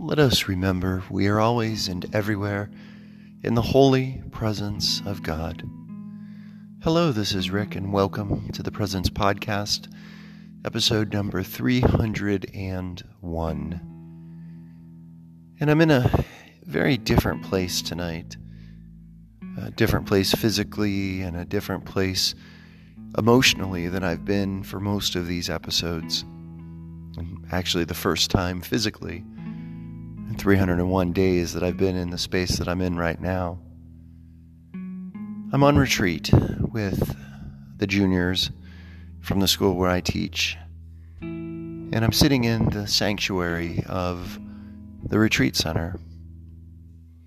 let us remember we are always and everywhere in the holy presence of God. Hello, this is Rick, and welcome to the Presence Podcast, episode number 301. And I'm in a very different place tonight. A different place physically and a different place emotionally than I've been for most of these episodes. Actually, the first time physically in 301 days that I've been in the space that I'm in right now. I'm on retreat with the juniors from the school where I teach, and I'm sitting in the sanctuary of the retreat center.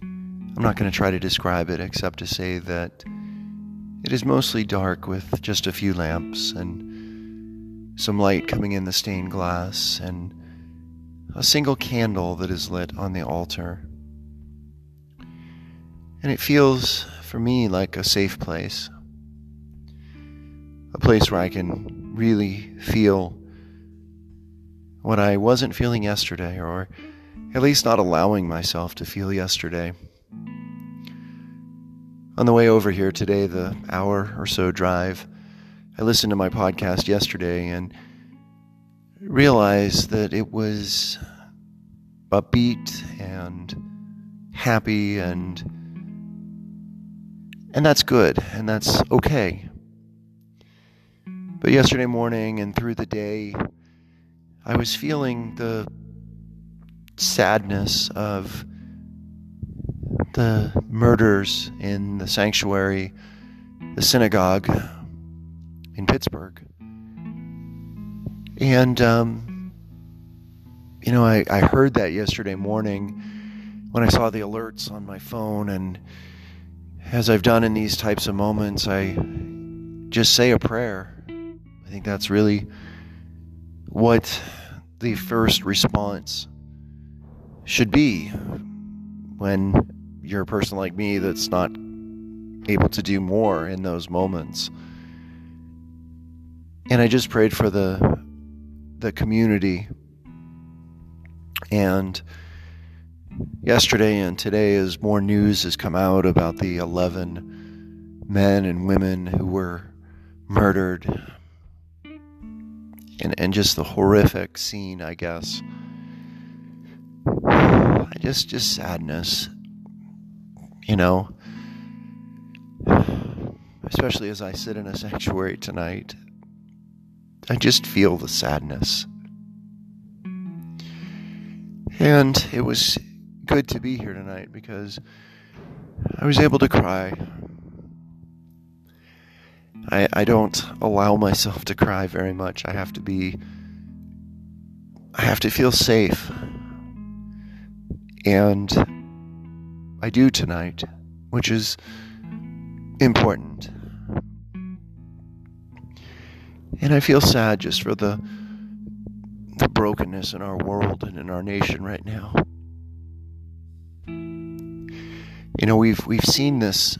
I'm not going to try to describe it except to say that it is mostly dark with just a few lamps and some light coming in the stained glass and a single candle that is lit on the altar. And it feels, for me, like a safe place. A place where I can really feel what I wasn't feeling yesterday, or at least not allowing myself to feel yesterday. On the way over here today, the hour or so drive, I listened to my podcast yesterday and realized that it was upbeat and happy and and that's good and that's okay. But yesterday morning and through the day, I was feeling the sadness of the murders in the sanctuary, the synagogue in Pittsburgh. And, um, you know, I, I heard that yesterday morning when I saw the alerts on my phone. And as I've done in these types of moments, I just say a prayer. I think that's really what the first response should be when you're a person like me that's not able to do more in those moments. And I just prayed for the the community. And yesterday and today as more news has come out about the 11 men and women who were murdered and and just the horrific scene, I guess. Just just sadness you know, especially as I sit in a sanctuary tonight, I just feel the sadness. And it was good to be here tonight because I was able to cry. I, I don't allow myself to cry very much. I have to be, I have to feel safe. And I do tonight, which is important. And I feel sad just for the the brokenness in our world and in our nation right now. You know, we've we've seen this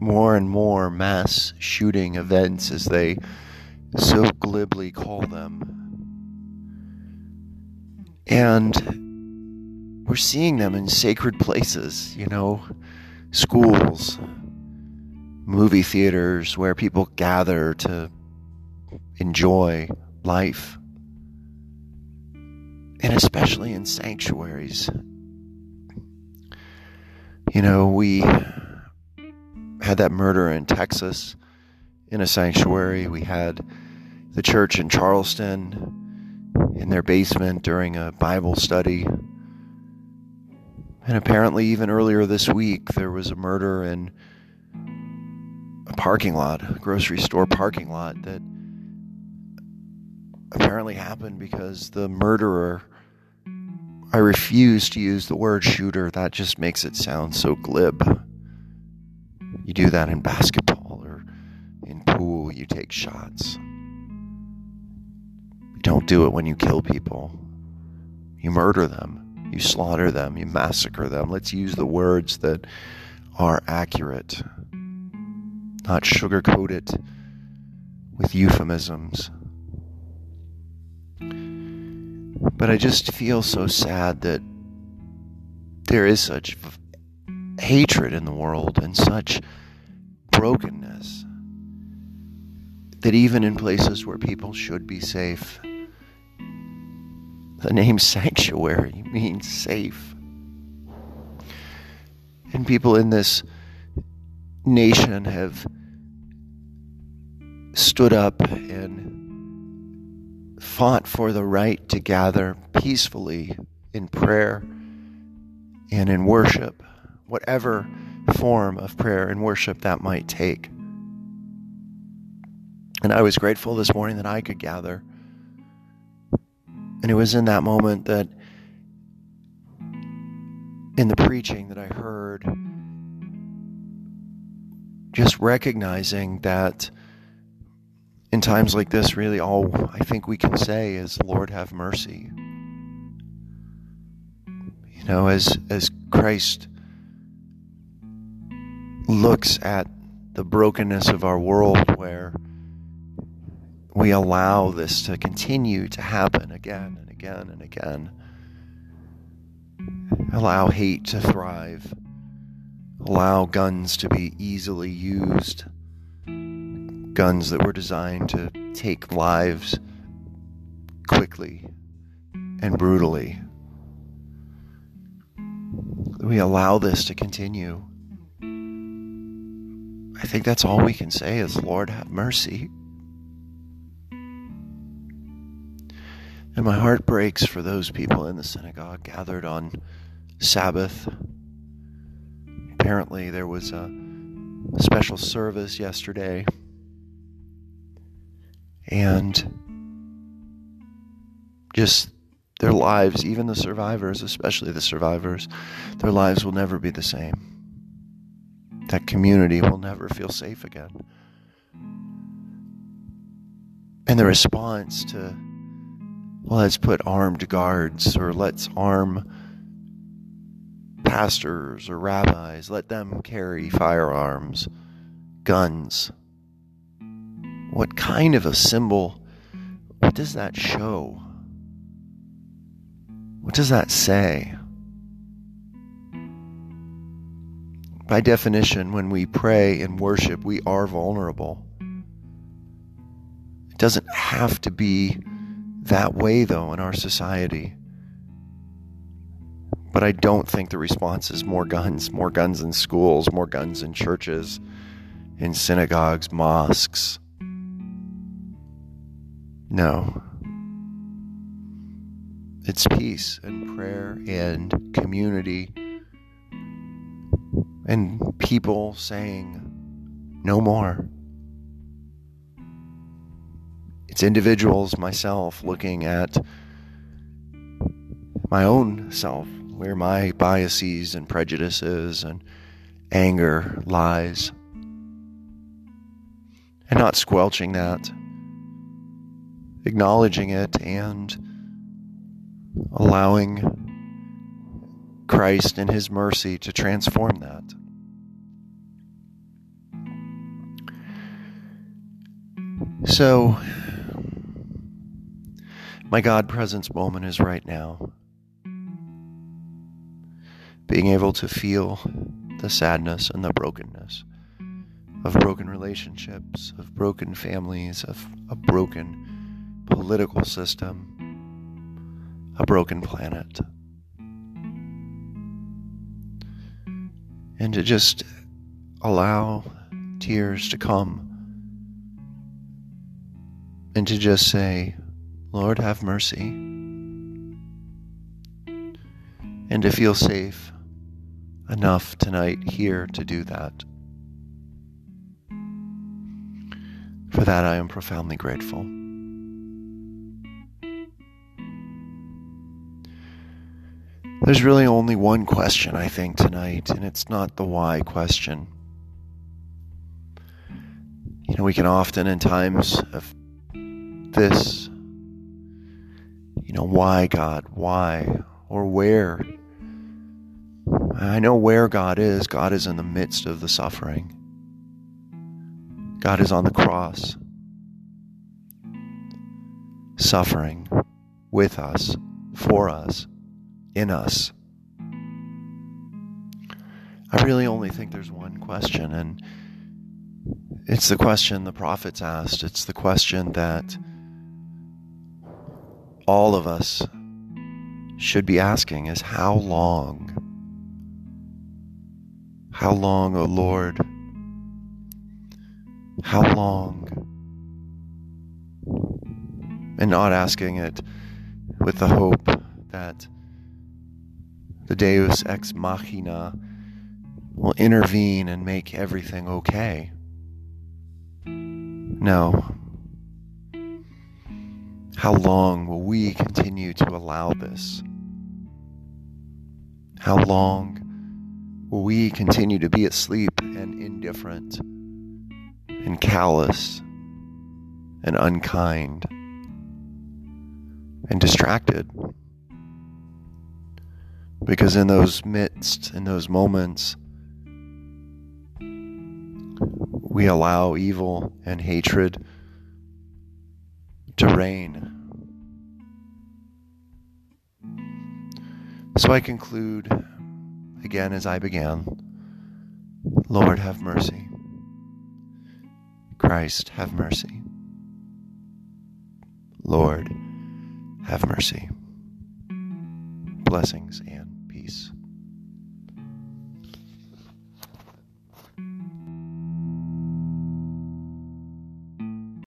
more and more mass shooting events as they so glibly call them. And we're seeing them in sacred places, you know, schools, movie theaters where people gather to enjoy life, and especially in sanctuaries. You know, we had that murder in Texas in a sanctuary. We had the church in Charleston in their basement during a Bible study. And apparently, even earlier this week, there was a murder in a parking lot, a grocery store parking lot, that apparently happened because the murderer. I refuse to use the word shooter, that just makes it sound so glib. You do that in basketball or in pool, you take shots. You don't do it when you kill people, you murder them. You slaughter them, you massacre them. Let's use the words that are accurate, not sugarcoat it with euphemisms. But I just feel so sad that there is such hatred in the world and such brokenness that even in places where people should be safe, the name sanctuary means safe. And people in this nation have stood up and fought for the right to gather peacefully in prayer and in worship, whatever form of prayer and worship that might take. And I was grateful this morning that I could gather. And it was in that moment that, in the preaching that I heard, just recognizing that in times like this, really all I think we can say is, Lord, have mercy. You know, as, as Christ looks at the brokenness of our world where we allow this to continue to happen again and again and again. Allow hate to thrive. Allow guns to be easily used. Guns that were designed to take lives quickly and brutally. We allow this to continue. I think that's all we can say is, Lord, have mercy. And my heart breaks for those people in the synagogue gathered on Sabbath. Apparently, there was a special service yesterday. And just their lives, even the survivors, especially the survivors, their lives will never be the same. That community will never feel safe again. And the response to well, let's put armed guards or let's arm pastors or rabbis, let them carry firearms, guns. What kind of a symbol? What does that show? What does that say? By definition, when we pray and worship, we are vulnerable. It doesn't have to be that way, though, in our society. But I don't think the response is more guns, more guns in schools, more guns in churches, in synagogues, mosques. No. It's peace and prayer and community and people saying, no more. It's individuals, myself, looking at my own self, where my biases and prejudices and anger lies, and not squelching that, acknowledging it, and allowing Christ in His mercy to transform that. So, my God presence moment is right now. Being able to feel the sadness and the brokenness of broken relationships, of broken families, of a broken political system, a broken planet. And to just allow tears to come and to just say, Lord, have mercy. And to feel safe enough tonight here to do that. For that, I am profoundly grateful. There's really only one question, I think, tonight, and it's not the why question. You know, we can often, in times of this you know, why God? Why? Or where? I know where God is. God is in the midst of the suffering. God is on the cross, suffering with us, for us, in us. I really only think there's one question, and it's the question the prophets asked. It's the question that all of us should be asking is how long? How long, O oh Lord? How long? And not asking it with the hope that the Deus ex machina will intervene and make everything okay. No. How long will we continue to allow this? How long will we continue to be asleep and indifferent and callous and unkind and distracted? Because in those midst, in those moments, we allow evil and hatred to reign. So I conclude again as I began Lord, have mercy. Christ, have mercy. Lord, have mercy. Blessings and peace.